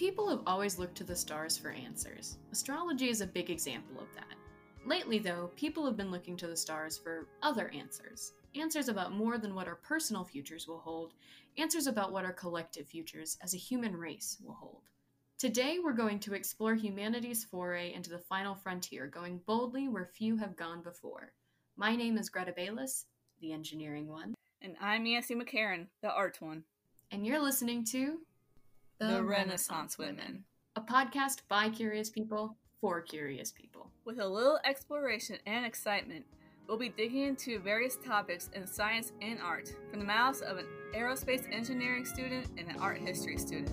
People have always looked to the stars for answers. Astrology is a big example of that. Lately, though, people have been looking to the stars for other answers. Answers about more than what our personal futures will hold, answers about what our collective futures as a human race will hold. Today, we're going to explore humanity's foray into the final frontier, going boldly where few have gone before. My name is Greta Bayless, the engineering one. And I'm Yancy McCarran, the art one. And you're listening to The, the Renaissance, Renaissance Women, a podcast by curious people for curious people. With a little exploration and excitement, we'll be digging into various topics in science and art from the mouths of an aerospace engineering student and an art history student.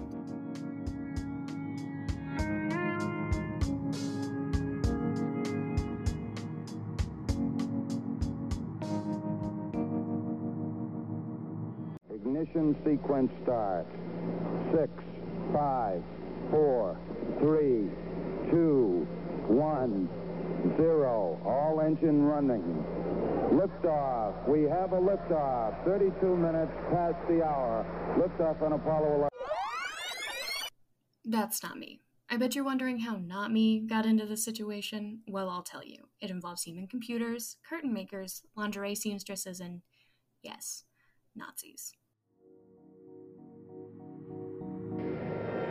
Ignition sequence start. Six, five, four, three, two, one, zero. All engine running. Liftoff. We have a liftoff. 32 minutes past the hour. Liftoff on Apollo 11. That's not me. I bet you're wondering how not me got into this situation. Well, I'll tell you. It involves human computers, curtain makers, lingerie seamstresses, and yes, Nazis.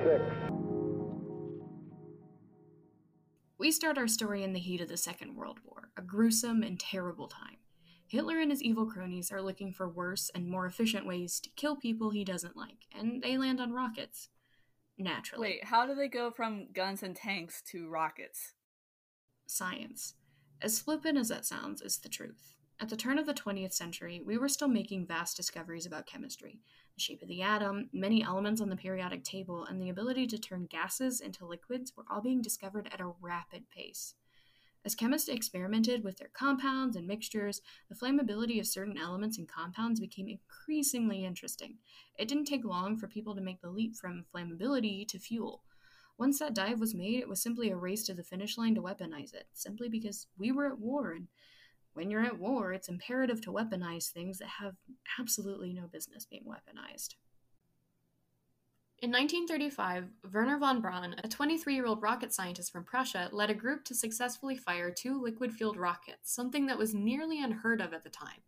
Six. We start our story in the heat of the Second World War, a gruesome and terrible time. Hitler and his evil cronies are looking for worse and more efficient ways to kill people he doesn't like, and they land on rockets. Naturally. Wait, how do they go from guns and tanks to rockets? Science. As flippant as that sounds, is the truth. At the turn of the 20th century, we were still making vast discoveries about chemistry the shape of the atom, many elements on the periodic table, and the ability to turn gases into liquids were all being discovered at a rapid pace. As chemists experimented with their compounds and mixtures, the flammability of certain elements and compounds became increasingly interesting. It didn't take long for people to make the leap from flammability to fuel. Once that dive was made, it was simply a race to the finish line to weaponize it, simply because we were at war and when you're at war, it's imperative to weaponize things that have absolutely no business being weaponized. In 1935, Wernher von Braun, a 23 year old rocket scientist from Prussia, led a group to successfully fire two liquid fueled rockets, something that was nearly unheard of at the time.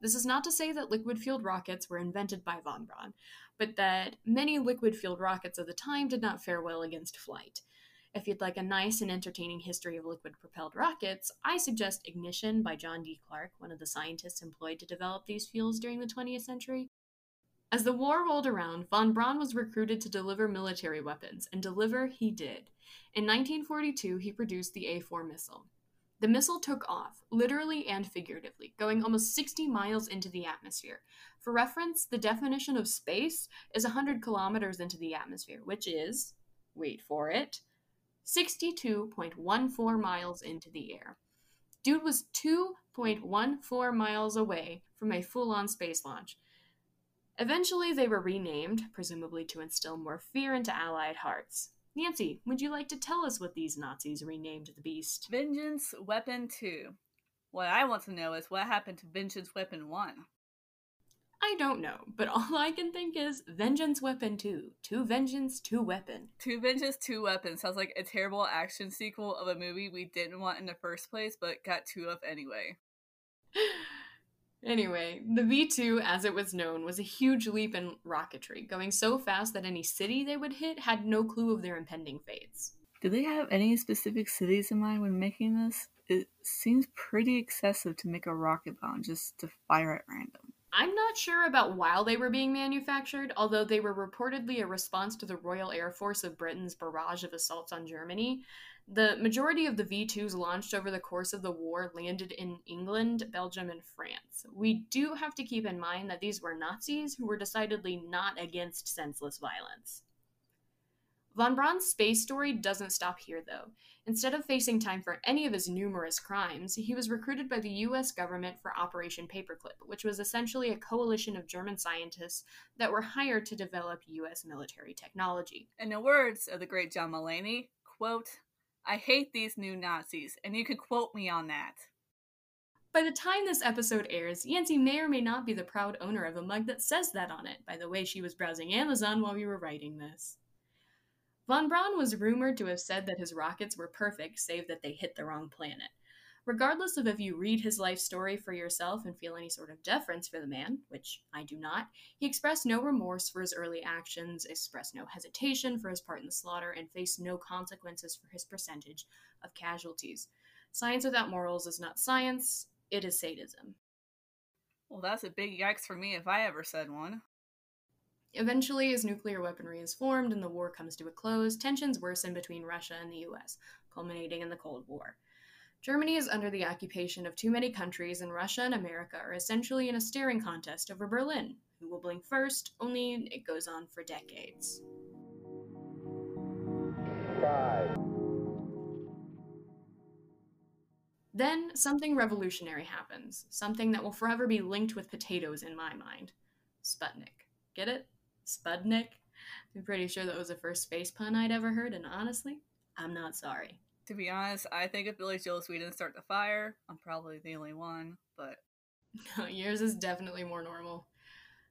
This is not to say that liquid fueled rockets were invented by von Braun, but that many liquid fueled rockets of the time did not fare well against flight. If you'd like a nice and entertaining history of liquid propelled rockets, I suggest Ignition by John D. Clark, one of the scientists employed to develop these fuels during the 20th century. As the war rolled around, von Braun was recruited to deliver military weapons, and deliver he did. In 1942, he produced the A 4 missile. The missile took off, literally and figuratively, going almost 60 miles into the atmosphere. For reference, the definition of space is 100 kilometers into the atmosphere, which is, wait for it, 62.14 miles into the air. Dude was 2.14 miles away from a full on space launch. Eventually, they were renamed, presumably to instill more fear into Allied hearts. Yancy, would you like to tell us what these Nazis renamed the beast? Vengeance Weapon 2. What I want to know is what happened to Vengeance Weapon 1. I don't know, but all I can think is Vengeance Weapon 2. Two Vengeance, two Weapon. Two Vengeance, two Weapon sounds like a terrible action sequel of a movie we didn't want in the first place, but got two of anyway. anyway, the V 2, as it was known, was a huge leap in rocketry, going so fast that any city they would hit had no clue of their impending fates. Do they have any specific cities in mind when making this? It seems pretty excessive to make a rocket bomb just to fire at random. I'm not sure about while they were being manufactured, although they were reportedly a response to the Royal Air Force of Britain's barrage of assaults on Germany. The majority of the V 2s launched over the course of the war landed in England, Belgium, and France. We do have to keep in mind that these were Nazis who were decidedly not against senseless violence. Von Braun's space story doesn't stop here, though. Instead of facing time for any of his numerous crimes, he was recruited by the US government for Operation Paperclip, which was essentially a coalition of German scientists that were hired to develop US military technology. In the words of the great John Mulaney, quote, I hate these new Nazis, and you can quote me on that. By the time this episode airs, Yancy may or may not be the proud owner of a mug that says that on it, by the way she was browsing Amazon while we were writing this. Von Braun was rumored to have said that his rockets were perfect, save that they hit the wrong planet. Regardless of if you read his life story for yourself and feel any sort of deference for the man, which I do not, he expressed no remorse for his early actions, expressed no hesitation for his part in the slaughter, and faced no consequences for his percentage of casualties. Science without morals is not science, it is sadism. Well, that's a big yikes for me if I ever said one. Eventually, as nuclear weaponry is formed and the war comes to a close, tensions worsen between Russia and the US, culminating in the Cold War. Germany is under the occupation of too many countries, and Russia and America are essentially in a staring contest over Berlin. Who will blink first? Only it goes on for decades. Five, Then something revolutionary happens, something that will forever be linked with potatoes in my mind. Sputnik. Get it? Spudnik? I'm pretty sure that was the first space pun I'd ever heard, and honestly, I'm not sorry. To be honest, I think if Billy Joel's We Didn't Start the Fire, I'm probably the only one, but No, yours is definitely more normal.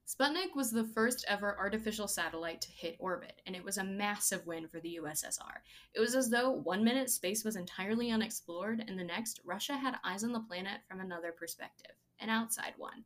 Sputnik was the first ever artificial satellite to hit orbit, and it was a massive win for the USSR. It was as though one minute space was entirely unexplored, and the next, Russia had eyes on the planet from another perspective, an outside one.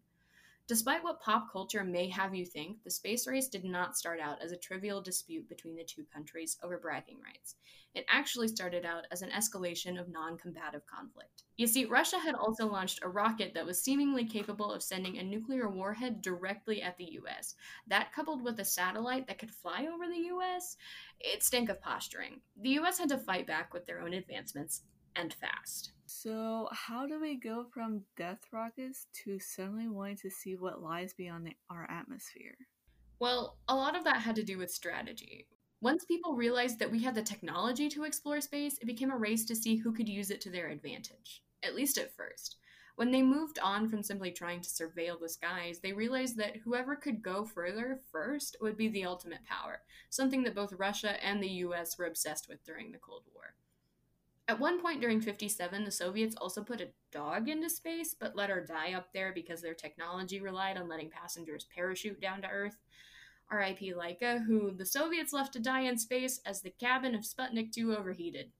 Despite what pop culture may have you think, the space race did not start out as a trivial dispute between the two countries over bragging rights. It actually started out as an escalation of non combative conflict. You see, Russia had also launched a rocket that was seemingly capable of sending a nuclear warhead directly at the US. That, coupled with a satellite that could fly over the US, it stank of posturing. The US had to fight back with their own advancements, and fast. so how do we go from death rockets to suddenly wanting to see what lies beyond the, our atmosphere? Well, a lot of that had to do with strategy. Once people realized that we had the technology to explore space, it became a race to see who could use it to their advantage, at least at first. When they moved on from simply trying to surveil the skies, they realized that whoever could go further first would be the ultimate power, something that both Russia and the US were obsessed with during the Cold War. At one point during 57, the Soviets also put a dog into space, but let her die up there because their technology relied on letting passengers parachute down to Earth. RIP Laika, who the Soviets left to die in space as the cabin of Sputnik 2 overheated.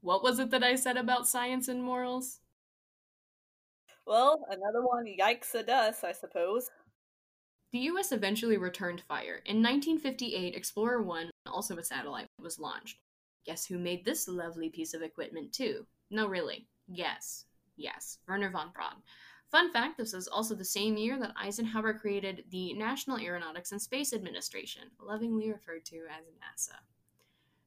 What was it that I said about science and morals? Well, another one yikes at us, I suppose. The US eventually returned fire. In 1958, Explorer 1, also a satellite, was launched. Guess who made this lovely piece of equipment too? No, really. Yes. Yes. Wernher von Braun. Fun fact this was also the same year that Eisenhower created the National Aeronautics and Space Administration, lovingly referred to as NASA.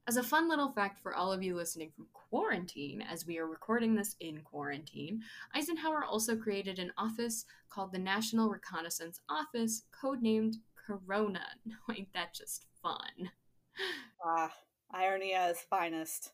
As a fun little fact for all of you listening from quarantine, as we are recording this in quarantine, Eisenhower also created an office called the National Reconnaissance Office, codenamed Corona. Ain't that just fun? Ah, irony at finest.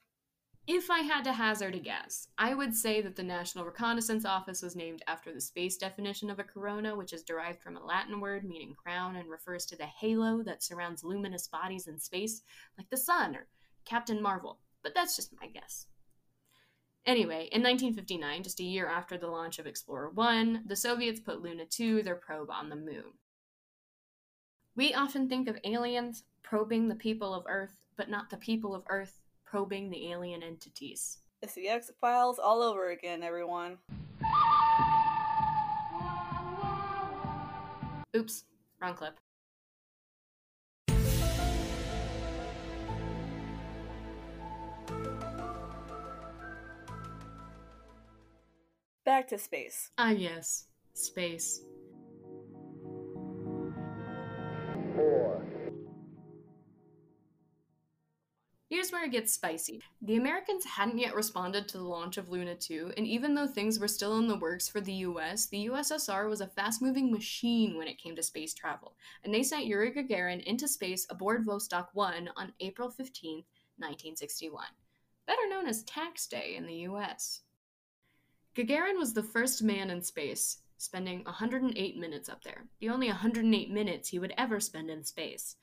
If I had to hazard a guess, I would say that the National Reconnaissance Office was named after the space definition of a corona, which is derived from a Latin word meaning crown and refers to the halo that surrounds luminous bodies in space, like the sun or Captain Marvel. But that's just my guess. Anyway, in 1959, just a year after the launch of Explorer 1, the Soviets put Luna 2, their probe, on the moon. We often think of aliens probing the people of Earth, but not the people of Earth probing the alien entities. It's the X Files all over again, everyone. Oops, wrong clip. Back to space. Ah, yes, space. four, Here's where it gets spicy. The Americans hadn't yet responded to the launch of Luna 2, and even though things were still in the works for the US, the USSR was a fast moving machine when it came to space travel, and they sent Yuri Gagarin into space aboard Vostok 1 on April 15, 1961, better known as Tax Day in the US. Gagarin was the first man in space, spending 108 minutes up there, the only 108 minutes he would ever spend in space.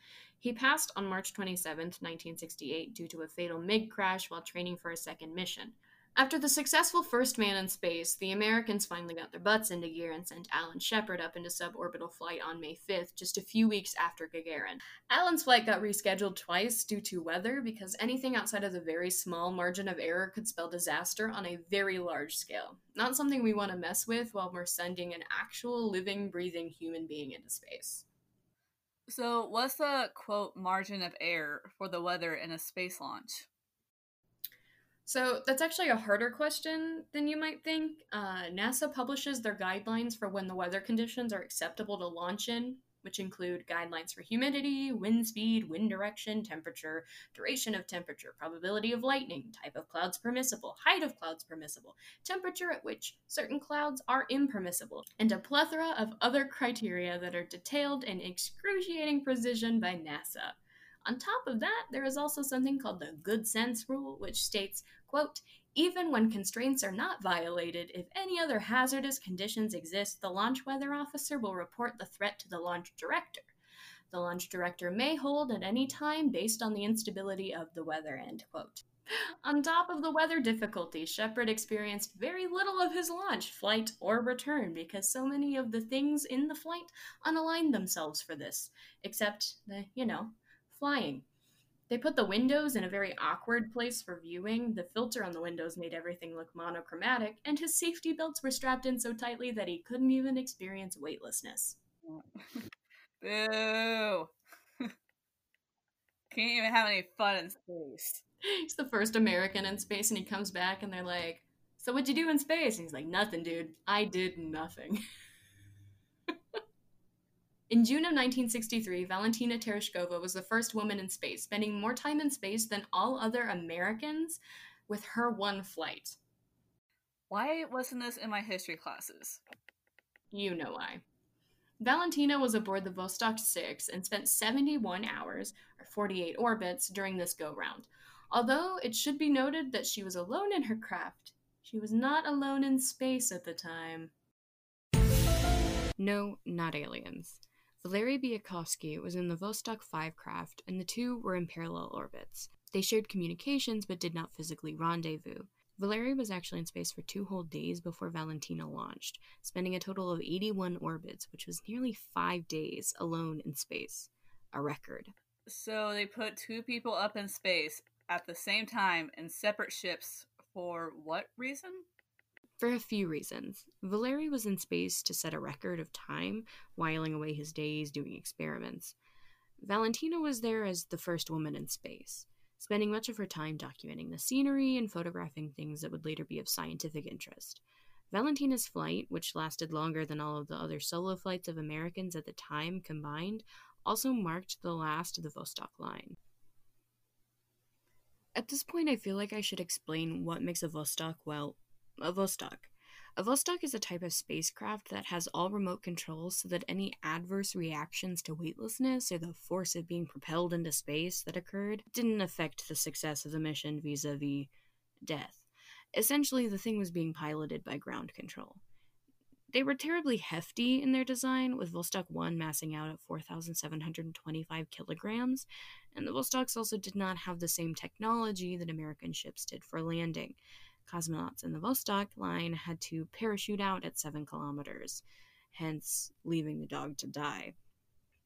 He passed on March 27, 1968, due to a fatal MiG crash while training for a second mission. After the successful first man in space, the Americans finally got their butts into gear and sent Alan Shepard up into suborbital flight on May 5th, just a few weeks after Gagarin. Alan's flight got rescheduled twice due to weather because anything outside of the very small margin of error could spell disaster on a very large scale. Not something we want to mess with while we're sending an actual living, breathing human being into space. So, what's the quote margin of error for the weather in a space launch? So that's actually a harder question than you might think. Uh, NASA publishes their guidelines for when the weather conditions are acceptable to launch in, which include guidelines for humidity, wind speed, wind direction, temperature, duration of temperature, probability of lightning, type of clouds permissible, height of clouds permissible, temperature at which certain clouds are impermissible, and a plethora of other criteria that are detailed in excruciating precision by NASA. On top of that, there is also something called the good sense rule, which states, quote, even when constraints are not violated, if any other hazardous conditions exist, the launch weather officer will report the threat to the launch director. The launch director may hold at any time based on the instability of the weather, end quote. On top of the weather difficulties, Shepard experienced very little of his launch, flight, or return because so many of the things in the flight unaligned themselves for this, except the, you know, flying. They put the windows in a very awkward place for viewing. The filter on the windows made everything look monochromatic, and his safety belts were strapped in so tightly that he couldn't even experience weightlessness. Boo! Can't even have any fun in space. He's the first American in space, and he comes back, and they're like, So, what'd you do in space? And he's like, Nothing, dude. I did nothing. In June of 1963, Valentina Tereshkova was the first woman in space, spending more time in space than all other Americans with her one flight. Why wasn't this in my history classes? You know why. Valentina was aboard the Vostok 6 and spent 71 hours, or 48 orbits, during this go round. Although it should be noted that she was alone in her craft, she was not alone in space at the time. No, not aliens. Valery Bykovsky was in the Vostok 5 craft, and the two were in parallel orbits. They shared communications but did not physically rendezvous. Valery was actually in space for two whole days before Valentina launched, spending a total of 81 orbits, which was nearly five days alone in space. A record. So they put two people up in space at the same time in separate ships for what reason? For a few reasons. Valeri was in space to set a record of time, whiling away his days doing experiments. Valentina was there as the first woman in space, spending much of her time documenting the scenery and photographing things that would later be of scientific interest. Valentina's flight, which lasted longer than all of the other solo flights of Americans at the time combined, also marked the last of the Vostok line. At this point, I feel like I should explain what makes a Vostok, well, a Vostok. A Vostok is a type of spacecraft that has all remote controls so that any adverse reactions to weightlessness or the force of being propelled into space that occurred didn't affect the success of the mission vis a vis death. Essentially, the thing was being piloted by ground control. They were terribly hefty in their design, with Vostok 1 massing out at 4,725 kilograms, and the Vostoks also did not have the same technology that American ships did for landing cosmonauts in the Vostok line had to parachute out at 7 kilometers, hence leaving the dog to die.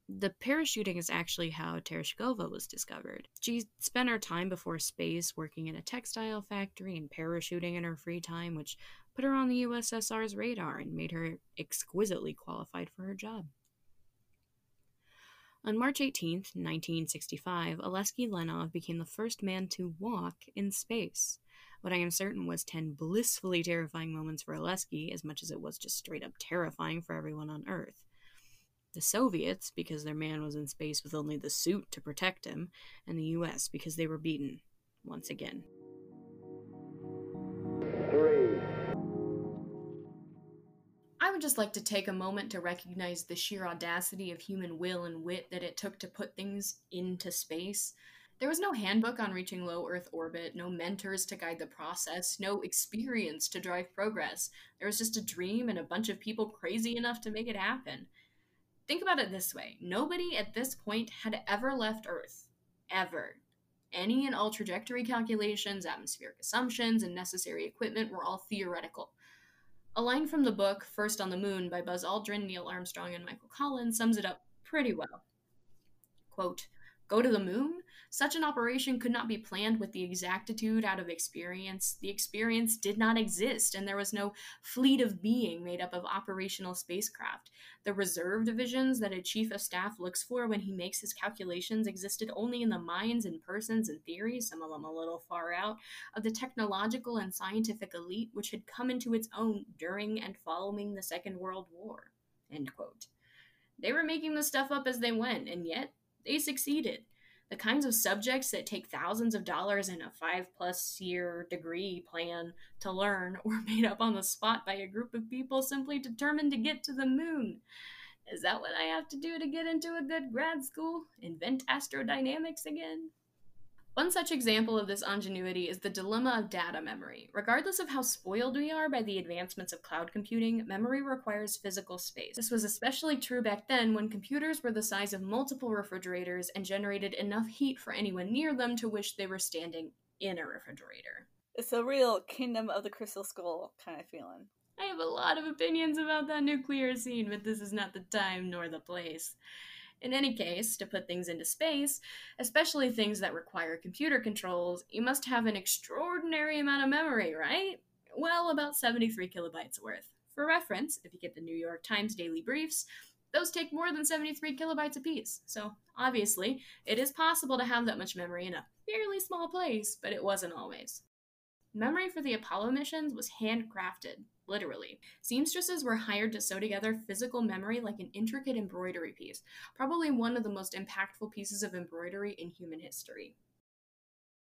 The parachuting is actually how Tereshkova was discovered. She spent her time before space working in a textile factory and parachuting in her free time, which put her on the USSR's radar and made her exquisitely qualified for her job. On March 18, 1965, Alesky Leonov became the first man to walk in space. What I am certain was 10 blissfully terrifying moments for Alesky, as much as it was just straight up terrifying for everyone on Earth. The Soviets, because their man was in space with only the suit to protect him, and the US, because they were beaten, once again. Three. Just like to take a moment to recognize the sheer audacity of human will and wit that it took to put things into space. There was no handbook on reaching low Earth orbit, no mentors to guide the process, no experience to drive progress. There was just a dream and a bunch of people crazy enough to make it happen. Think about it this way nobody at this point had ever left Earth. Ever. Any and all trajectory calculations, atmospheric assumptions, and necessary equipment were all theoretical. A line from the book, First on the Moon, by Buzz Aldrin, Neil Armstrong, and Michael Collins, sums it up pretty well. Quote, Go to the moon? Such an operation could not be planned with the exactitude out of experience. The experience did not exist, and there was no fleet of being made up of operational spacecraft. The reserve divisions that a chief of staff looks for when he makes his calculations existed only in the minds and persons and theories, some of them a little far out, of the technological and scientific elite which had come into its own during and following the Second World War. They were making the stuff up as they went, and yet they succeeded. The kinds of subjects that take thousands of dollars and a five plus year degree plan to learn were made up on the spot by a group of people simply determined to get to the moon. Is that what I have to do to get into a good grad school? Invent astrodynamics again? One such example of this ingenuity is the dilemma of data memory. Regardless of how spoiled we are by the advancements of cloud computing, memory requires physical space. This was especially true back then when computers were the size of multiple refrigerators and generated enough heat for anyone near them to wish they were standing in a refrigerator. It's a real Kingdom of the Crystal Skull kind of feeling. I have a lot of opinions about that nuclear scene, but this is not the time nor the place. In any case, to put things into space, especially things that require computer controls, you must have an extraordinary amount of memory, right? Well, about 73 kilobytes worth. For reference, if you get the New York Times daily briefs, those take more than 73 kilobytes apiece. So, obviously, it is possible to have that much memory in a fairly small place, but it wasn't always. Memory for the Apollo missions was handcrafted, literally. Seamstresses were hired to sew together physical memory like an intricate embroidery piece, probably one of the most impactful pieces of embroidery in human history.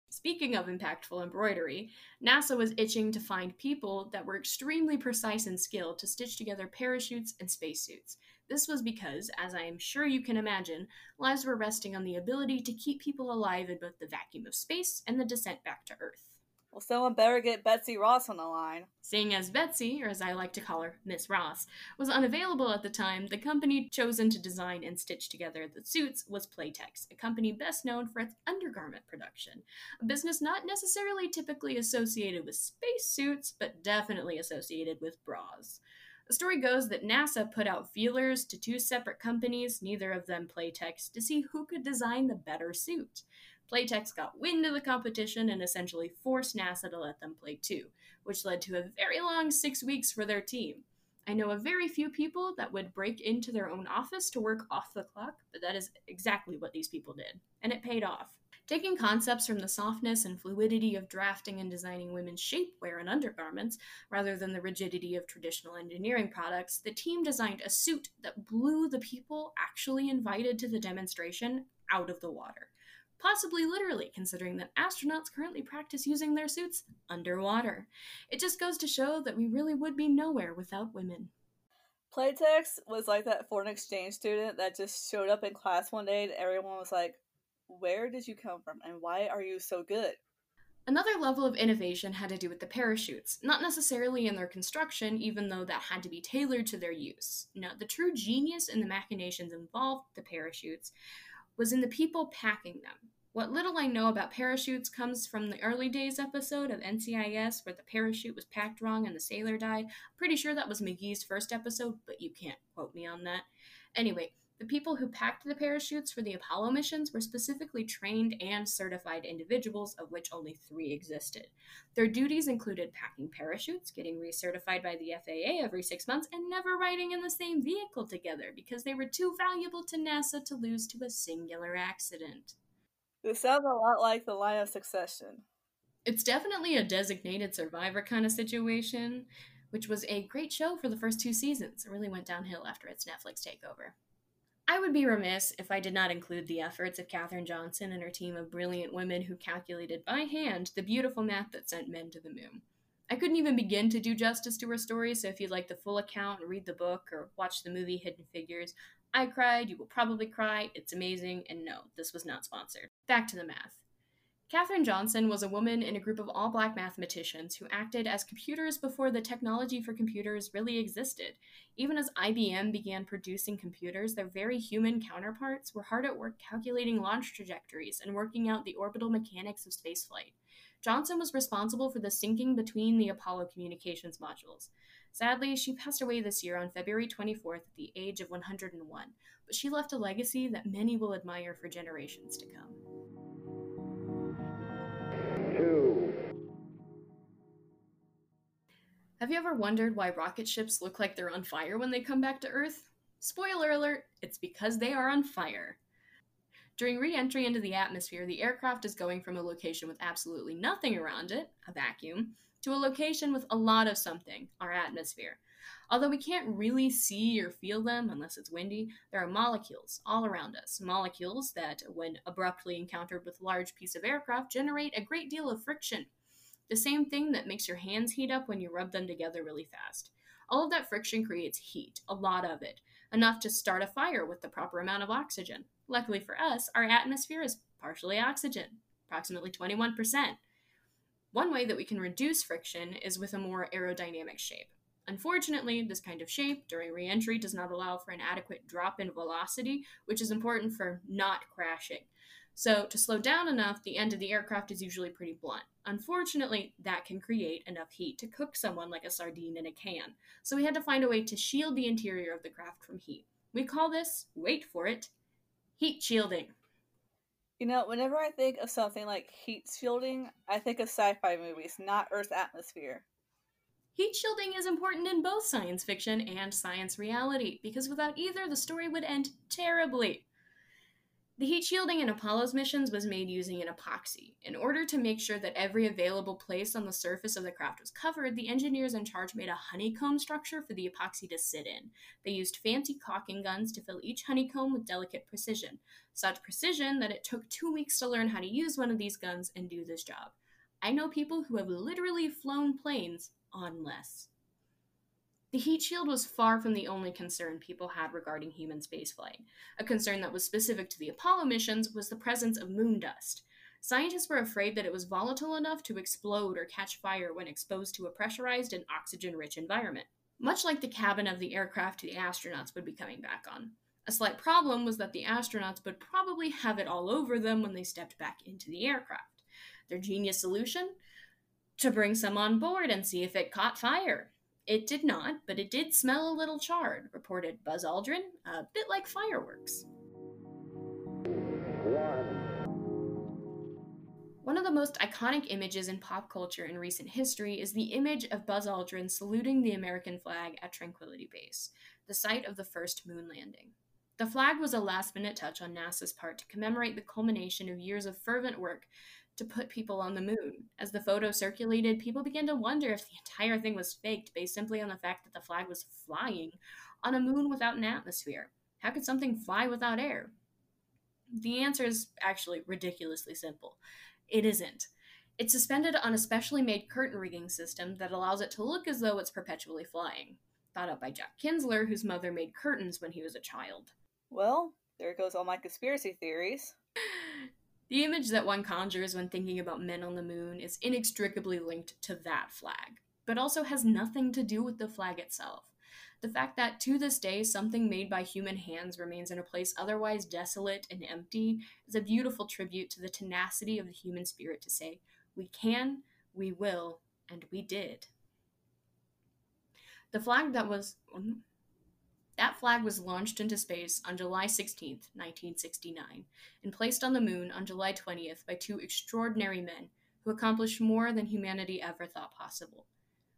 Speaking of impactful embroidery, NASA was itching to find people that were extremely precise and skilled to stitch together parachutes and spacesuits. This was because, as I am sure you can imagine, lives were resting on the ability to keep people alive in both the vacuum of space and the descent back to Earth. Well, someone better get Betsy Ross on the line. Seeing as Betsy, or as I like to call her, Miss Ross, was unavailable at the time, the company chosen to design and stitch together the suits was Playtex, a company best known for its undergarment production. A business not necessarily typically associated with spacesuits, but definitely associated with bras. The story goes that NASA put out feelers to two separate companies, neither of them Playtex, to see who could design the better suit. Playtex got wind of the competition and essentially forced NASA to let them play too, which led to a very long six weeks for their team. I know a very few people that would break into their own office to work off the clock, but that is exactly what these people did, and it paid off. Taking concepts from the softness and fluidity of drafting and designing women's shapewear and undergarments, rather than the rigidity of traditional engineering products, the team designed a suit that blew the people actually invited to the demonstration out of the water possibly literally, considering that astronauts currently practice using their suits underwater. It just goes to show that we really would be nowhere without women. Playtex was like that foreign exchange student that just showed up in class one day and everyone was like, Where did you come from and why are you so good? Another level of innovation had to do with the parachutes, not necessarily in their construction, even though that had to be tailored to their use. Now, the true genius in the machinations involved the parachutes was in the people packing them. What little I know about parachutes comes from the early days episode of NCIS where the parachute was packed wrong and the sailor died. Pretty sure that was McGee's first episode, but you can't quote me on that. Anyway, the people who packed the parachutes for the Apollo missions were specifically trained and certified individuals, of which only three existed. Their duties included packing parachutes, getting recertified by the FAA every six months, and never riding in the same vehicle together because they were too valuable to NASA to lose to a singular accident. This sounds a lot like the line of succession. It's definitely a designated survivor kind of situation, which was a great show for the first two seasons. It really went downhill after its Netflix takeover. I would be remiss if I did not include the efforts of Katherine Johnson and her team of brilliant women who calculated by hand the beautiful math that sent men to the moon. I couldn't even begin to do justice to her story, so if you'd like the full account, read the book, or watch the movie Hidden Figures, I cried, you will probably cry, it's amazing, and no, this was not sponsored. Back to the math. Katherine Johnson was a woman in a group of all black mathematicians who acted as computers before the technology for computers really existed. Even as IBM began producing computers, their very human counterparts were hard at work calculating launch trajectories and working out the orbital mechanics of spaceflight. Johnson was responsible for the syncing between the Apollo communications modules. Sadly, she passed away this year on February 24th at the age of 101, but she left a legacy that many will admire for generations to come Have you ever wondered why rocket ships look like they're on fire when they come back to Earth? Spoiler alert, it's because they are on fire. During re entry into the atmosphere, the aircraft is going from a location with absolutely nothing around it, a vacuum, to a location with a lot of something, our atmosphere. Although we can't really see or feel them unless it's windy, there are molecules all around us. Molecules that, when abruptly encountered with a large piece of aircraft, generate a great deal of friction. The same thing that makes your hands heat up when you rub them together really fast. All of that friction creates heat, a lot of it, enough to start a fire with the proper amount of oxygen. Luckily for us, our atmosphere is partially oxygen, approximately 21%. One way that we can reduce friction is with a more aerodynamic shape. Unfortunately, this kind of shape during reentry does not allow for an adequate drop in velocity, which is important for not crashing. So, to slow down enough, the end of the aircraft is usually pretty blunt. Unfortunately, that can create enough heat to cook someone like a sardine in a can. So, we had to find a way to shield the interior of the craft from heat. We call this, wait for it, heat shielding. You know, whenever I think of something like heat shielding, I think of sci fi movies, not Earth's atmosphere. Heat shielding is important in both science fiction and science reality, because without either, the story would end terribly. The heat shielding in Apollo's missions was made using an epoxy. In order to make sure that every available place on the surface of the craft was covered, the engineers in charge made a honeycomb structure for the epoxy to sit in. They used fancy caulking guns to fill each honeycomb with delicate precision, such precision that it took two weeks to learn how to use one of these guns and do this job. I know people who have literally flown planes on less. The heat shield was far from the only concern people had regarding human spaceflight. A concern that was specific to the Apollo missions was the presence of moon dust. Scientists were afraid that it was volatile enough to explode or catch fire when exposed to a pressurized and oxygen rich environment, much like the cabin of the aircraft the astronauts would be coming back on. A slight problem was that the astronauts would probably have it all over them when they stepped back into the aircraft. Their genius solution? to bring some on board and see if it caught fire. It did not, but it did smell a little charred, reported Buzz Aldrin, a bit like fireworks. One of the most iconic images in pop culture in recent history is the image of Buzz Aldrin saluting the American flag at Tranquility Base, the site of the first moon landing. The flag was a last minute touch on NASA's part to commemorate the culmination of years of fervent work to put people on the moon. As the photo circulated, people began to wonder if the entire thing was faked based simply on the fact that the flag was flying on a moon without an atmosphere. How could something fly without air? The answer is actually ridiculously simple. It isn't. It's suspended on a specially made curtain rigging system that allows it to look as though it's perpetually flying. Thought up by Jack Kinzler, whose mother made curtains when he was a child. Well, there goes all my conspiracy theories. The image that one conjures when thinking about men on the moon is inextricably linked to that flag, but also has nothing to do with the flag itself. The fact that to this day something made by human hands remains in a place otherwise desolate and empty is a beautiful tribute to the tenacity of the human spirit to say, we can, we will, and we did. The flag that was that flag was launched into space on July 16, 1969, and placed on the moon on July 20th by two extraordinary men who accomplished more than humanity ever thought possible.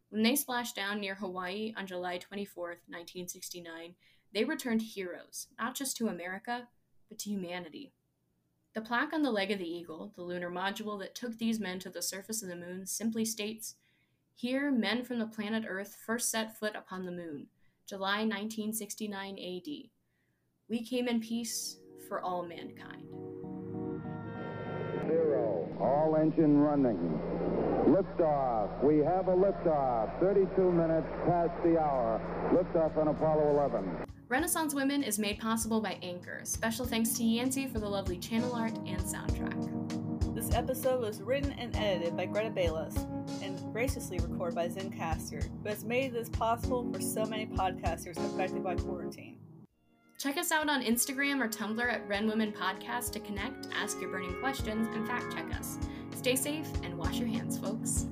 When they splashed down near Hawaii on July 24, 1969, they returned heroes, not just to America, but to humanity. The plaque on the leg of the Eagle, the lunar module that took these men to the surface of the moon, simply states Here, men from the planet Earth first set foot upon the moon July 1969 AD. We came in peace for all mankind. Zero. All engine running. Liftoff. We have a liftoff. 32 minutes past the hour. Liftoff on Apollo 11. Renaissance Women is made possible by Anchor. Special thanks to Yancey for the lovely channel art and soundtrack. This episode was written and edited by Greta Bayless and graciously recorded by Zencastr, who has made this possible for so many podcasters affected by quarantine. Check us out on Instagram or Tumblr at Ren Women Podcast to connect, ask your burning questions, and fact check us. Stay safe and wash your hands, folks.